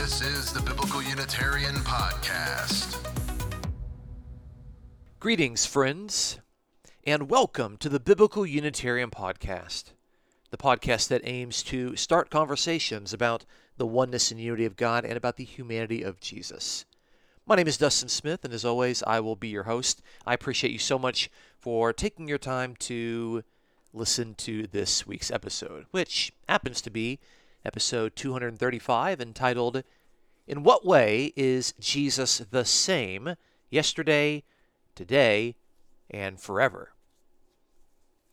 This is the Biblical Unitarian Podcast. Greetings, friends, and welcome to the Biblical Unitarian Podcast, the podcast that aims to start conversations about the oneness and unity of God and about the humanity of Jesus. My name is Dustin Smith, and as always, I will be your host. I appreciate you so much for taking your time to listen to this week's episode, which happens to be episode 235, entitled, In What Way is Jesus the Same Yesterday, Today, and Forever?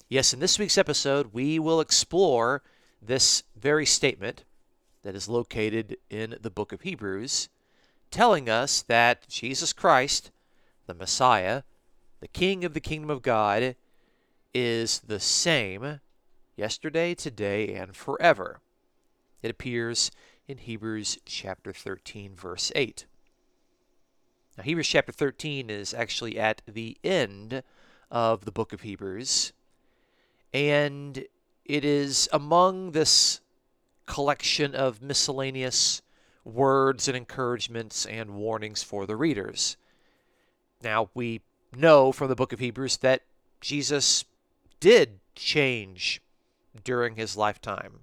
Yes, in this week's episode, we will explore this very statement that is located in the book of Hebrews, telling us that Jesus Christ, the Messiah, the King of the kingdom of God, is the same yesterday, today, and forever. It appears in Hebrews chapter 13, verse 8. Now, Hebrews chapter 13 is actually at the end of the book of Hebrews, and it is among this collection of miscellaneous words and encouragements and warnings for the readers. Now, we know from the book of Hebrews that Jesus did change during his lifetime.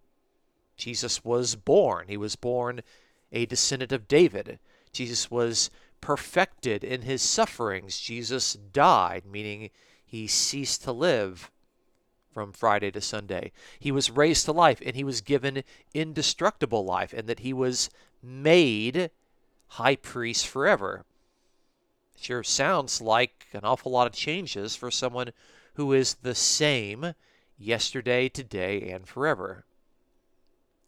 Jesus was born. He was born a descendant of David. Jesus was perfected in his sufferings. Jesus died, meaning he ceased to live from Friday to Sunday. He was raised to life and he was given indestructible life, and that he was made high priest forever. Sure sounds like an awful lot of changes for someone who is the same yesterday, today, and forever.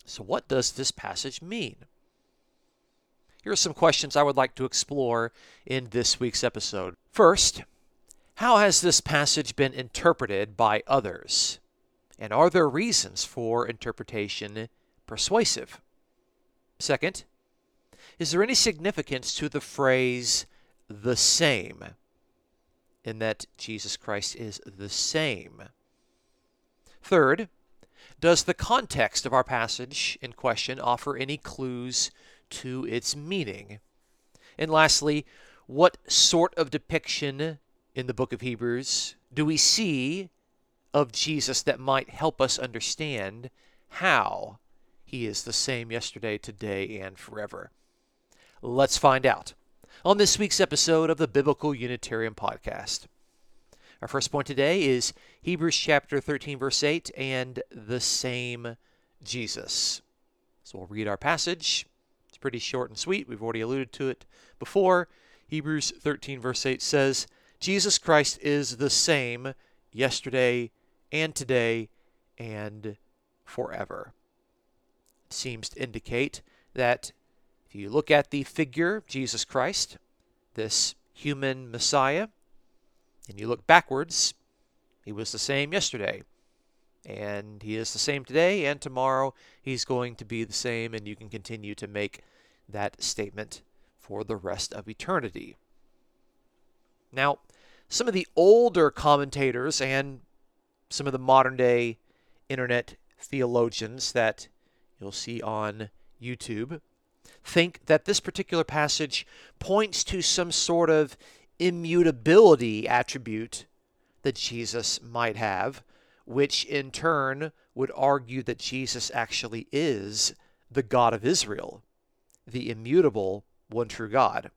So, what does this passage mean? Here are some questions I would like to explore in this week's episode. First, how has this passage been interpreted by others? And are there reasons for interpretation persuasive? Second, is there any significance to the phrase the same in that Jesus Christ is the same? Third, does the context of our passage in question offer any clues to its meaning? And lastly, what sort of depiction in the book of Hebrews do we see of Jesus that might help us understand how he is the same yesterday, today, and forever? Let's find out on this week's episode of the Biblical Unitarian Podcast. Our first point today is Hebrews chapter 13, verse 8, and the same Jesus. So we'll read our passage. It's pretty short and sweet. We've already alluded to it before. Hebrews 13, verse 8 says, Jesus Christ is the same yesterday and today and forever. It seems to indicate that if you look at the figure, Jesus Christ, this human Messiah, and you look backwards, he was the same yesterday. And he is the same today, and tomorrow he's going to be the same, and you can continue to make that statement for the rest of eternity. Now, some of the older commentators and some of the modern day internet theologians that you'll see on YouTube think that this particular passage points to some sort of immutability attribute that Jesus might have, which in turn would argue that Jesus actually is the God of Israel, the immutable one true God.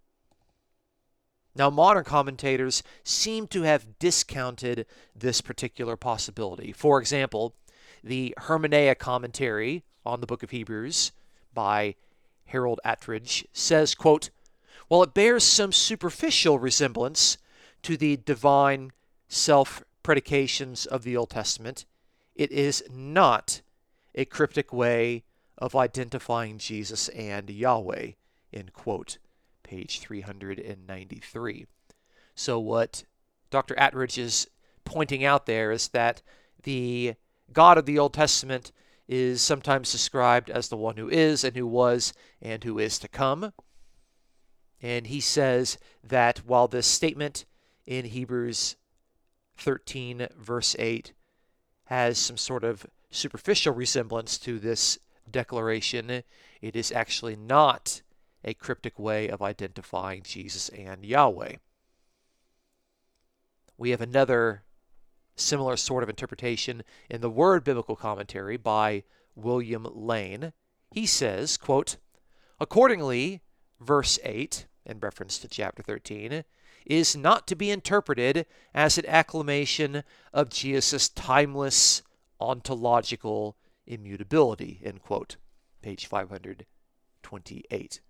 Now, modern commentators seem to have discounted this particular possibility. For example, the Hermeneia commentary on the book of Hebrews by Harold Attridge says, quote, while it bears some superficial resemblance to the divine self predications of the Old Testament, it is not a cryptic way of identifying Jesus and Yahweh. End quote. Page 393. So, what Dr. Attridge is pointing out there is that the God of the Old Testament is sometimes described as the one who is and who was and who is to come. And he says that while this statement in Hebrews 13, verse 8, has some sort of superficial resemblance to this declaration, it is actually not a cryptic way of identifying Jesus and Yahweh. We have another similar sort of interpretation in the Word Biblical Commentary by William Lane. He says, quote, Accordingly, verse 8, in reference to chapter 13, is not to be interpreted as an acclamation of Jesus' timeless ontological immutability, end quote. Page 528.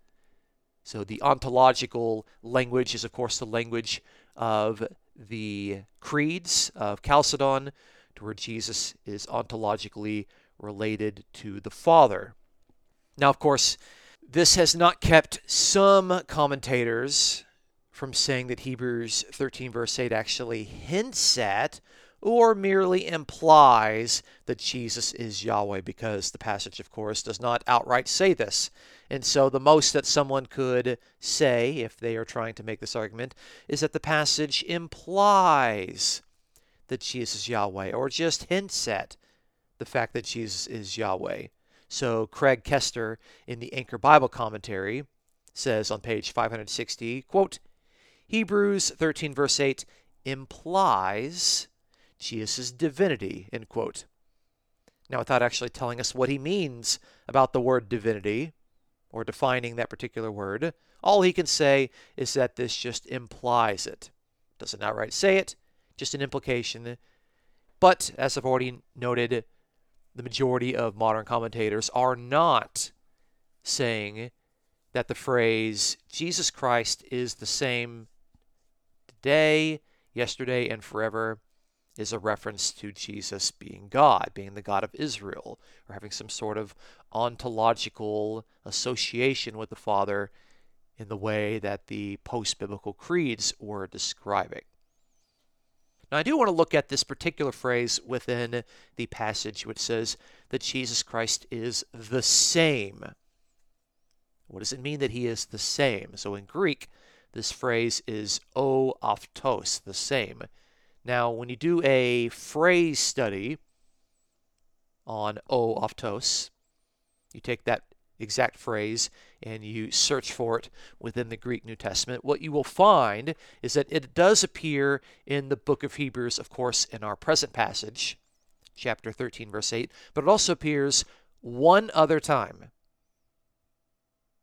So the ontological language is, of course, the language of the creeds of Chalcedon, to where Jesus is ontologically related to the Father. Now, of course, this has not kept some commentators from saying that Hebrews 13, verse 8 actually hints at or merely implies that Jesus is Yahweh, because the passage, of course, does not outright say this. And so, the most that someone could say, if they are trying to make this argument, is that the passage implies that Jesus is Yahweh, or just hints at the fact that Jesus is Yahweh. So, Craig Koester in the Anchor Bible Commentary says on page 560, quote, Hebrews 13, verse 8 implies Jesus' divinity, end quote. Now, without actually telling us what he means about the word divinity or defining that particular word, all he can say is that this just implies it. Doesn't outright say it, just an implication. But, as I've already noted, the majority of modern commentators are not saying that the phrase Jesus Christ is the same today, yesterday, and forever is a reference to Jesus being God, being the God of Israel, or having some sort of ontological association with the Father in the way that the post biblical creeds were describing. Now, I do want to look at this particular phrase within the passage which says that Jesus Christ is the same. What does it mean that he is the same? So, in Greek, this phrase is o aftos, the same. Now, when you do a phrase study on o aftos, you take that exact phrase and you search for it within the Greek New Testament, what you will find is that it does appear in the book of Hebrews, of course, in our present passage, chapter 13, verse 8, but it also appears one other time.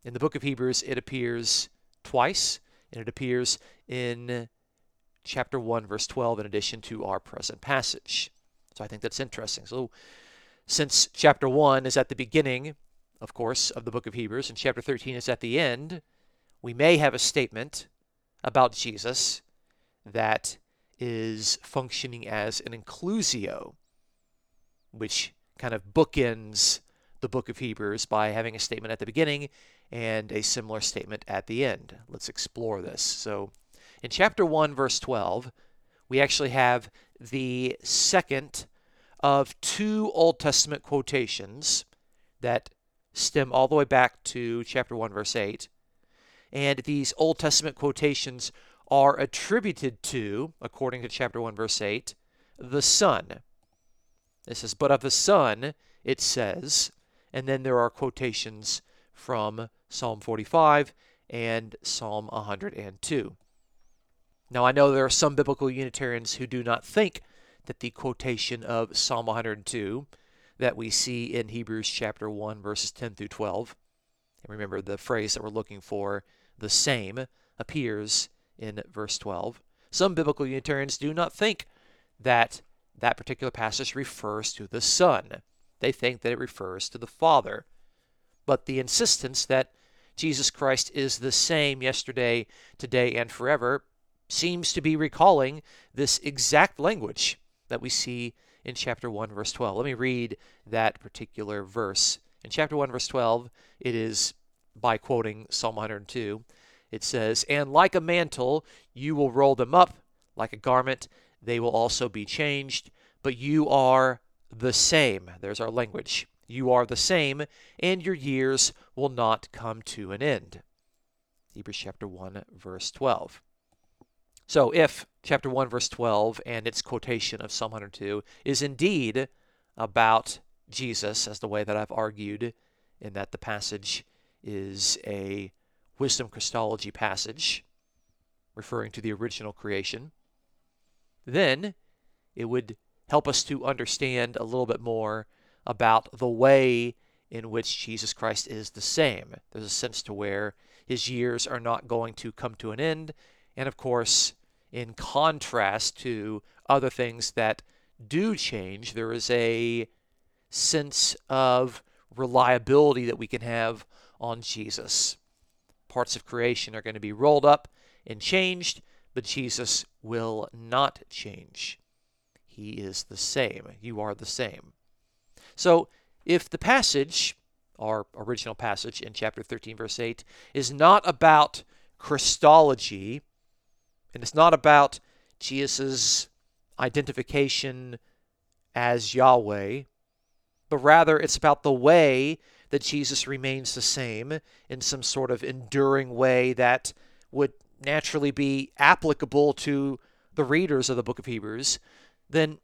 In the book of Hebrews, it appears twice, and it appears in chapter 1, verse 12, in addition to our present passage. So I think that's interesting. So, since chapter 1 is at the beginning, of course, of the book of Hebrews, and chapter 13 is at the end, we may have a statement about Jesus that is functioning as an inclusio, which kind of bookends the book of Hebrews by having a statement at the beginning and a similar statement at the end. Let's explore this. So, in chapter 1, verse 12, we actually have the second of two Old Testament quotations that stem all the way back to chapter 1, verse 8. And these Old Testament quotations are attributed to, according to chapter 1, verse 8, the Son. It says, But of the Son, it says, and then there are quotations from Psalm 45 and Psalm 102. Now, I know there are some biblical Unitarians who do not think that the quotation of Psalm 102 that we see in Hebrews chapter 1, verses 10 through 12, and remember the phrase that we're looking for, the same, appears in verse 12. Some biblical Unitarians do not think that that particular passage refers to the Son. They think that it refers to the Father. But the insistence that Jesus Christ is the same yesterday, today, and forever seems to be recalling this exact language that we see in chapter 1, verse 12. Let me read that particular verse. In chapter 1, verse 12, it is by quoting Psalm 102. It says, And like a mantle, you will roll them up, like a garment, they will also be changed, but you are the same. There's our language. You are the same, and your years will not come to an end. Hebrews chapter 1, verse 12. So if chapter 1, verse 12, and its quotation of Psalm 102 is indeed about Jesus, as the way that I've argued, in that the passage is a wisdom Christology passage, referring to the original creation, then it would help us to understand a little bit more about the way in which Jesus Christ is the same. There's a sense to where his years are not going to come to an end. And of course, in contrast to other things that do change, there is a sense of reliability that we can have on Jesus. Parts of creation are going to be rolled up and changed, but Jesus will not change. He is the same. You are the same. So, if the passage, our original passage in chapter 13, verse 8, is not about Christology, and it's not about Jesus' identification as Yahweh, but rather it's about the way that Jesus remains the same in some sort of enduring way that would naturally be applicable to the readers of the book of Hebrews, then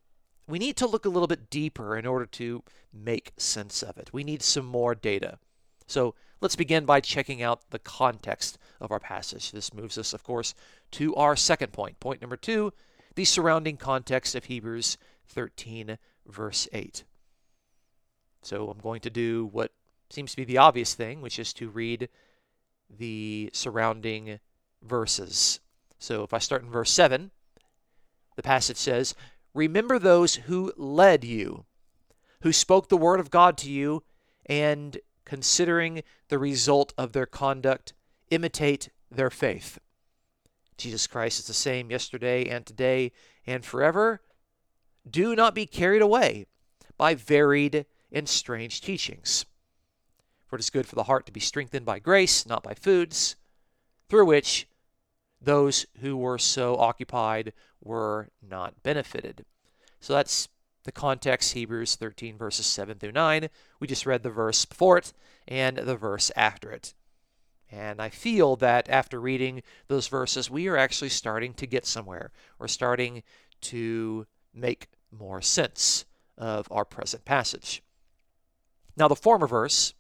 we need to look a little bit deeper in order to make sense of it. We need some more data. So let's begin by checking out the context of our passage. This moves us, of course, to our second point. Point number two the surrounding context of Hebrews 13, verse 8. So I'm going to do what seems to be the obvious thing, which is to read the surrounding verses. So if I start in verse 7, the passage says, Remember those who led you, who spoke the word of God to you, and considering the result of their conduct, imitate their faith. Jesus Christ is the same yesterday and today and forever. Do not be carried away by varied and strange teachings. For it is good for the heart to be strengthened by grace, not by foods, through which those who were so occupied were not benefited. So that's the context, Hebrews 13, verses 7 through 9. We just read the verse before it and the verse after it. And I feel that after reading those verses, we are actually starting to get somewhere. We're starting to make more sense of our present passage. Now, the former verse,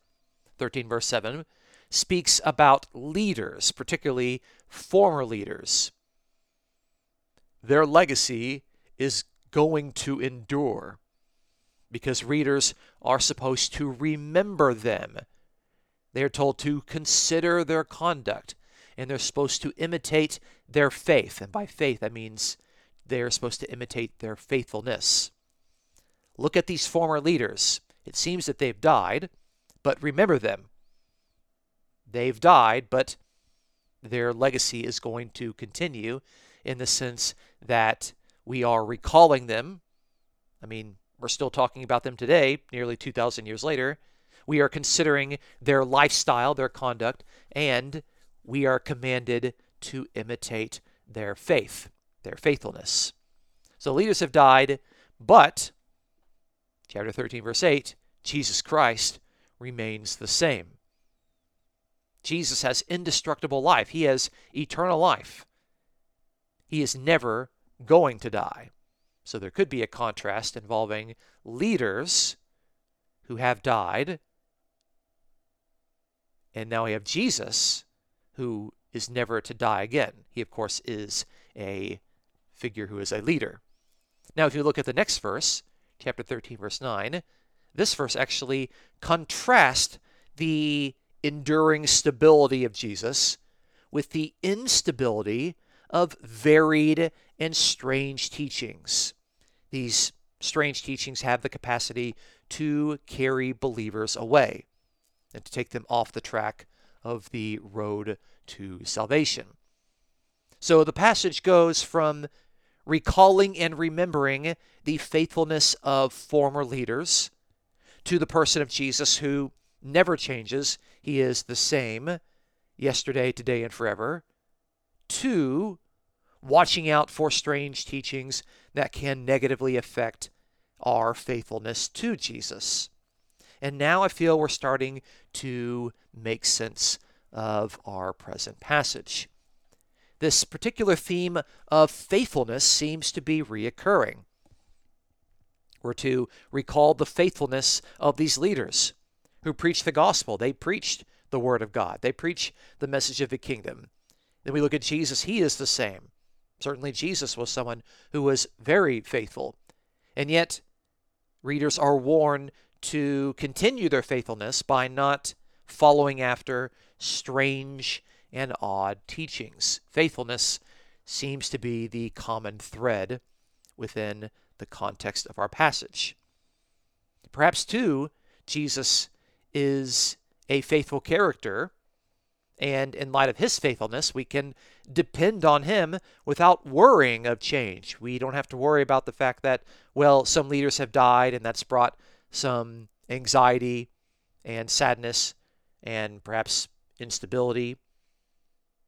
13, verse 7, speaks about leaders, particularly former leaders. Their legacy is going to endure because readers are supposed to remember them. They are told to consider their conduct and they're supposed to imitate their faith. And by faith, that means they are supposed to imitate their faithfulness. Look at these former leaders. It seems that they've died, but remember them. They've died, but their legacy is going to continue in the sense that we are recalling them. I mean, we're still talking about them today, nearly 2,000 years later. We are considering their lifestyle, their conduct, and we are commanded to imitate their faith, their faithfulness. So leaders have died, but, chapter 13, verse 8, Jesus Christ remains the same. Jesus has indestructible life, He has eternal life. He is never going to die. So there could be a contrast involving leaders who have died, and now we have Jesus who is never to die again. He, of course, is a figure who is a leader. Now, if you look at the next verse, chapter 13, verse 9, this verse actually contrasts the enduring stability of Jesus with the instability of varied and strange teachings. These strange teachings have the capacity to carry believers away and to take them off the track of the road to salvation. So the passage goes from recalling and remembering the faithfulness of former leaders to the person of Jesus who never changes. He is the same yesterday, today, and forever. To watching out for strange teachings that can negatively affect our faithfulness to Jesus. And now I feel we're starting to make sense of our present passage. This particular theme of faithfulness seems to be reoccurring. We're to recall the faithfulness of these leaders who preached the gospel. They preached the Word of God. They preach the message of the kingdom. Then we look at Jesus, he is the same. Certainly, Jesus was someone who was very faithful. And yet, readers are warned to continue their faithfulness by not following after strange and odd teachings. Faithfulness seems to be the common thread within the context of our passage. Perhaps, too, Jesus is a faithful character, and in light of his faithfulness, we can depend on him without worrying of change. We don't have to worry about the fact that, well, some leaders have died and that's brought some anxiety and sadness and perhaps instability.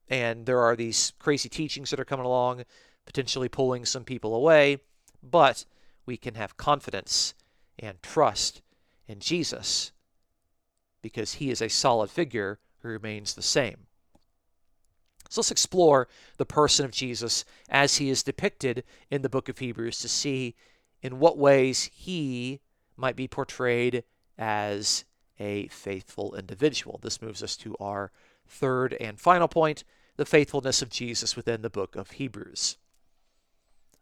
And there are these crazy teachings that are coming along, potentially pulling some people away. But we can have confidence and trust in Jesus because he is a solid figure remains the same. So let's explore the person of Jesus as he is depicted in the book of Hebrews to see in what ways he might be portrayed as a faithful individual. This moves us to our third and final point the faithfulness of Jesus within the book of Hebrews.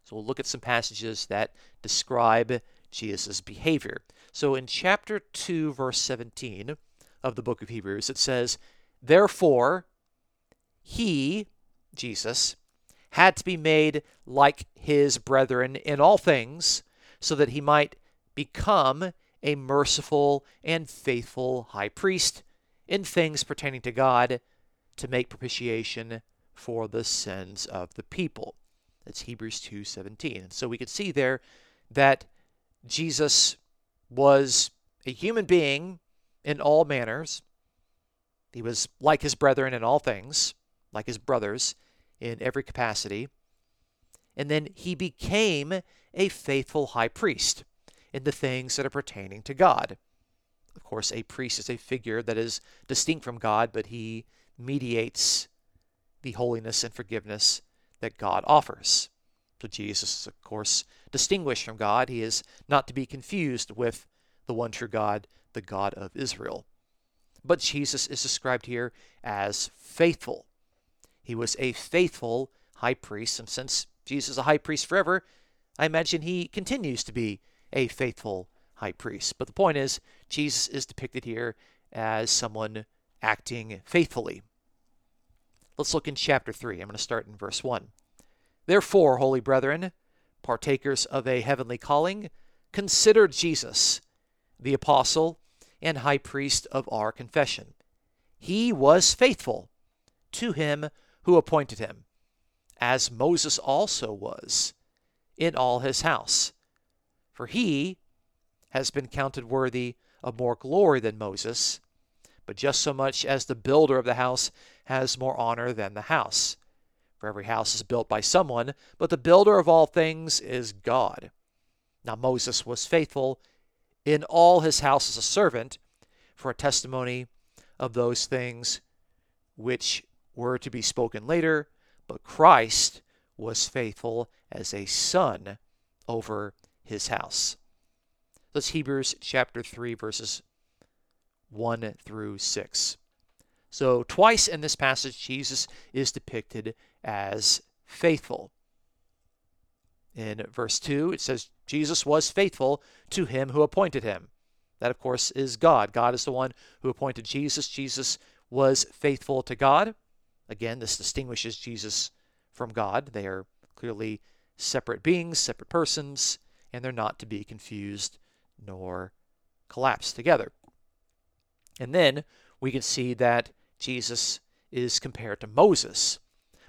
So we'll look at some passages that describe Jesus' behavior. So in chapter 2, verse 17 of the book of Hebrews, it says, Therefore, he, Jesus, had to be made like his brethren in all things, so that he might become a merciful and faithful high priest in things pertaining to God to make propitiation for the sins of the people. That's Hebrews 2:17. And so we could see there that Jesus was a human being in all manners. He was like his brethren in all things, like his brothers in every capacity. And then he became a faithful high priest in the things that are pertaining to God. Of course, a priest is a figure that is distinct from God, but he mediates the holiness and forgiveness that God offers. So Jesus is, of course, distinguished from God. He is not to be confused with the one true God, the God of Israel. But Jesus is described here as faithful. He was a faithful high priest, and since Jesus is a high priest forever, I imagine he continues to be a faithful high priest. But the point is, Jesus is depicted here as someone acting faithfully. Let's look in chapter 3. I'm going to start in verse 1. Therefore, holy brethren, partakers of a heavenly calling, consider Jesus, the apostle and high priest of our confession. He was faithful to him who appointed him, as Moses also was in all his house. For he has been counted worthy of more glory than Moses, but just so much as the builder of the house has more honor than the house. For every house is built by someone, but the builder of all things is God. Now Moses was faithful in all his house as a servant for a testimony of those things which were to be spoken later, but Christ was faithful as a son over his house. That's Hebrews chapter 3, verses 1 through 6. So, twice in this passage, Jesus is depicted as faithful. In verse 2, it says, Jesus was faithful to him who appointed him. That, of course, is God. God is the one who appointed Jesus. Jesus was faithful to God. Again, this distinguishes Jesus from God. They are clearly separate beings, separate persons, and they're not to be confused nor collapsed together. And then we can see that Jesus is compared to Moses.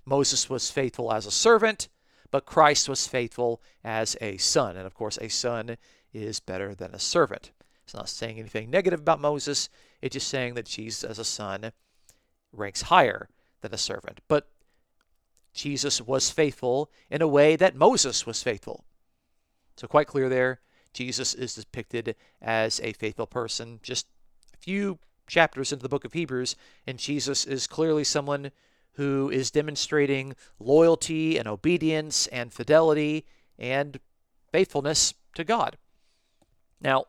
Moses was faithful as a servant, but Christ was faithful as a son. And of course, a son is better than a servant. It's not saying anything negative about Moses, it's just saying that Jesus as a son ranks higher than a servant. But Jesus was faithful in a way that Moses was faithful. So, quite clear there, Jesus is depicted as a faithful person. Just a few chapters into the book of Hebrews, and Jesus is clearly someone who is demonstrating loyalty and obedience and fidelity and faithfulness to God. Now,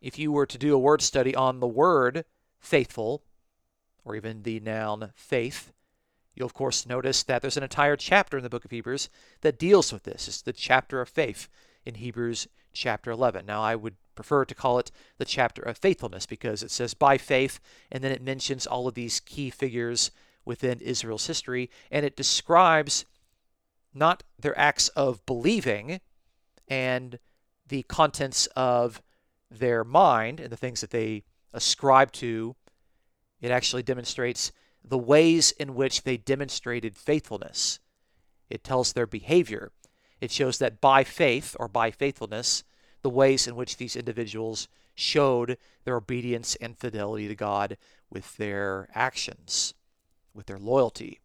if you were to do a word study on the word faithful, or even the noun faith, you'll of course notice that there's an entire chapter in the book of Hebrews that deals with this. It's the chapter of faith in Hebrews chapter 11. Now, I would prefer to call it the chapter of faithfulness because it says by faith, and then it mentions all of these key figures within Israel's history, and it describes not their acts of believing and the contents of their mind and the things that they ascribe to. It actually demonstrates the ways in which they demonstrated faithfulness. It tells their behavior. It shows that by faith or by faithfulness, the ways in which these individuals showed their obedience and fidelity to God with their actions, with their loyalty.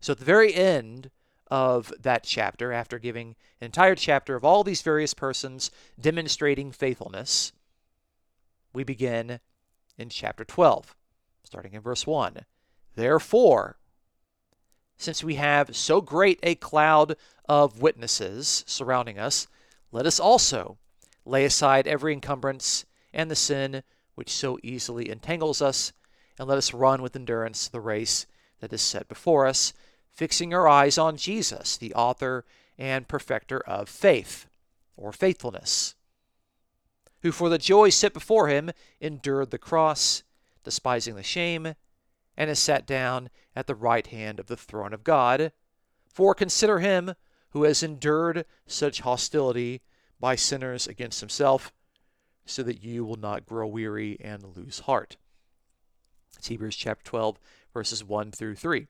So at the very end of that chapter, after giving an entire chapter of all these various persons demonstrating faithfulness, we begin in chapter 12, starting in verse 1. Therefore, since we have so great a cloud of witnesses surrounding us, let us also lay aside every encumbrance and the sin which so easily entangles us, and let us run with endurance the race that is set before us, fixing our eyes on Jesus, the author and perfecter of faith, or faithfulness, who for the joy set before him endured the cross, despising the shame, and is sat down at the right hand of the throne of God. For consider him who has endured such hostility by sinners against himself, so that you will not grow weary and lose heart. It's Hebrews chapter 12, verses 1 through 3.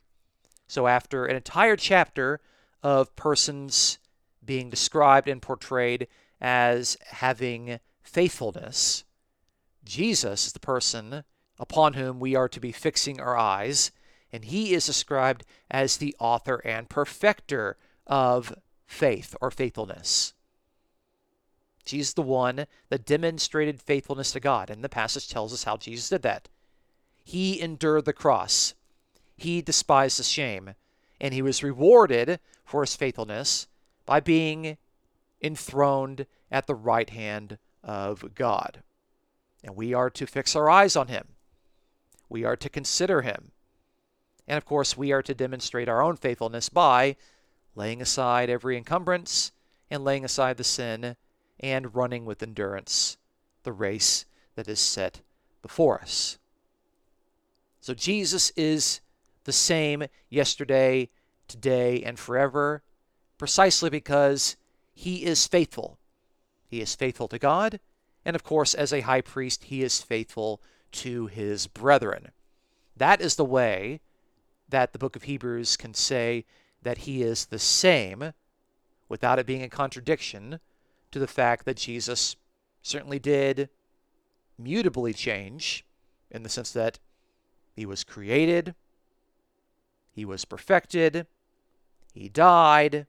So, after an entire chapter of persons being described and portrayed as having faithfulness, Jesus is the person upon whom we are to be fixing our eyes, and he is described as the author and perfecter of faith or faithfulness. Jesus is the one that demonstrated faithfulness to God, and the passage tells us how Jesus did that. He endured the cross, he despised the shame, and he was rewarded for his faithfulness by being enthroned at the right hand of God. And we are to fix our eyes on him. We are to consider him. And of course, we are to demonstrate our own faithfulness by laying aside every encumbrance and laying aside the sin and running with endurance the race that is set before us. So Jesus is the same yesterday, today, and forever, precisely because he is faithful. He is faithful to God, and of course, as a high priest, he is faithful to his brethren. That is the way that the book of Hebrews can say that he is the same without it being a contradiction to the fact that Jesus certainly did mutably change in the sense that he was created, he was perfected, he died,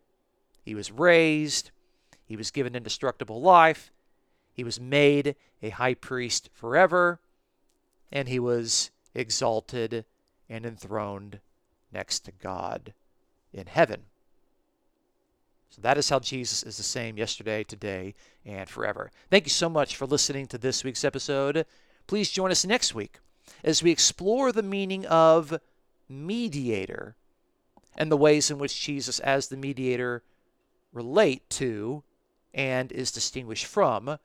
he was raised, he was given indestructible life, he was made a high priest forever, and he was exalted and enthroned next to God in heaven. So that is how Jesus is the same yesterday, today, and forever. Thank you so much for listening to this week's episode. Please join us next week as we explore the meaning of mediator and the ways in which Jesus, as the mediator, relate to and is distinguished from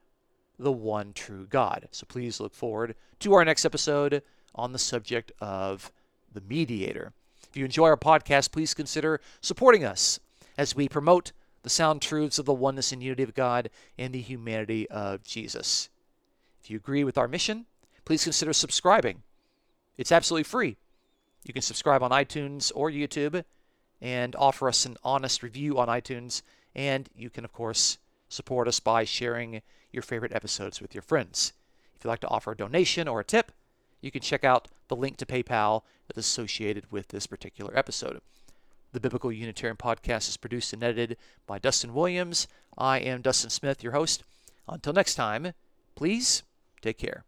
the one true God. So please look forward to our next episode on the subject of the mediator. If you enjoy our podcast, please consider supporting us as we promote the sound truths of the oneness and unity of God and the humanity of Jesus. If you agree with our mission, please consider subscribing. It's absolutely free. You can subscribe on iTunes or YouTube and offer us an honest review on iTunes. And you can, of course, support us by sharing your favorite episodes with your friends. If you'd like to offer a donation or a tip, you can check out the link to PayPal that is associated with this particular episode. The Biblical Unitarian Podcast is produced and edited by Dustin Williams. I am Dustin Smith, your host. Until next time, please take care.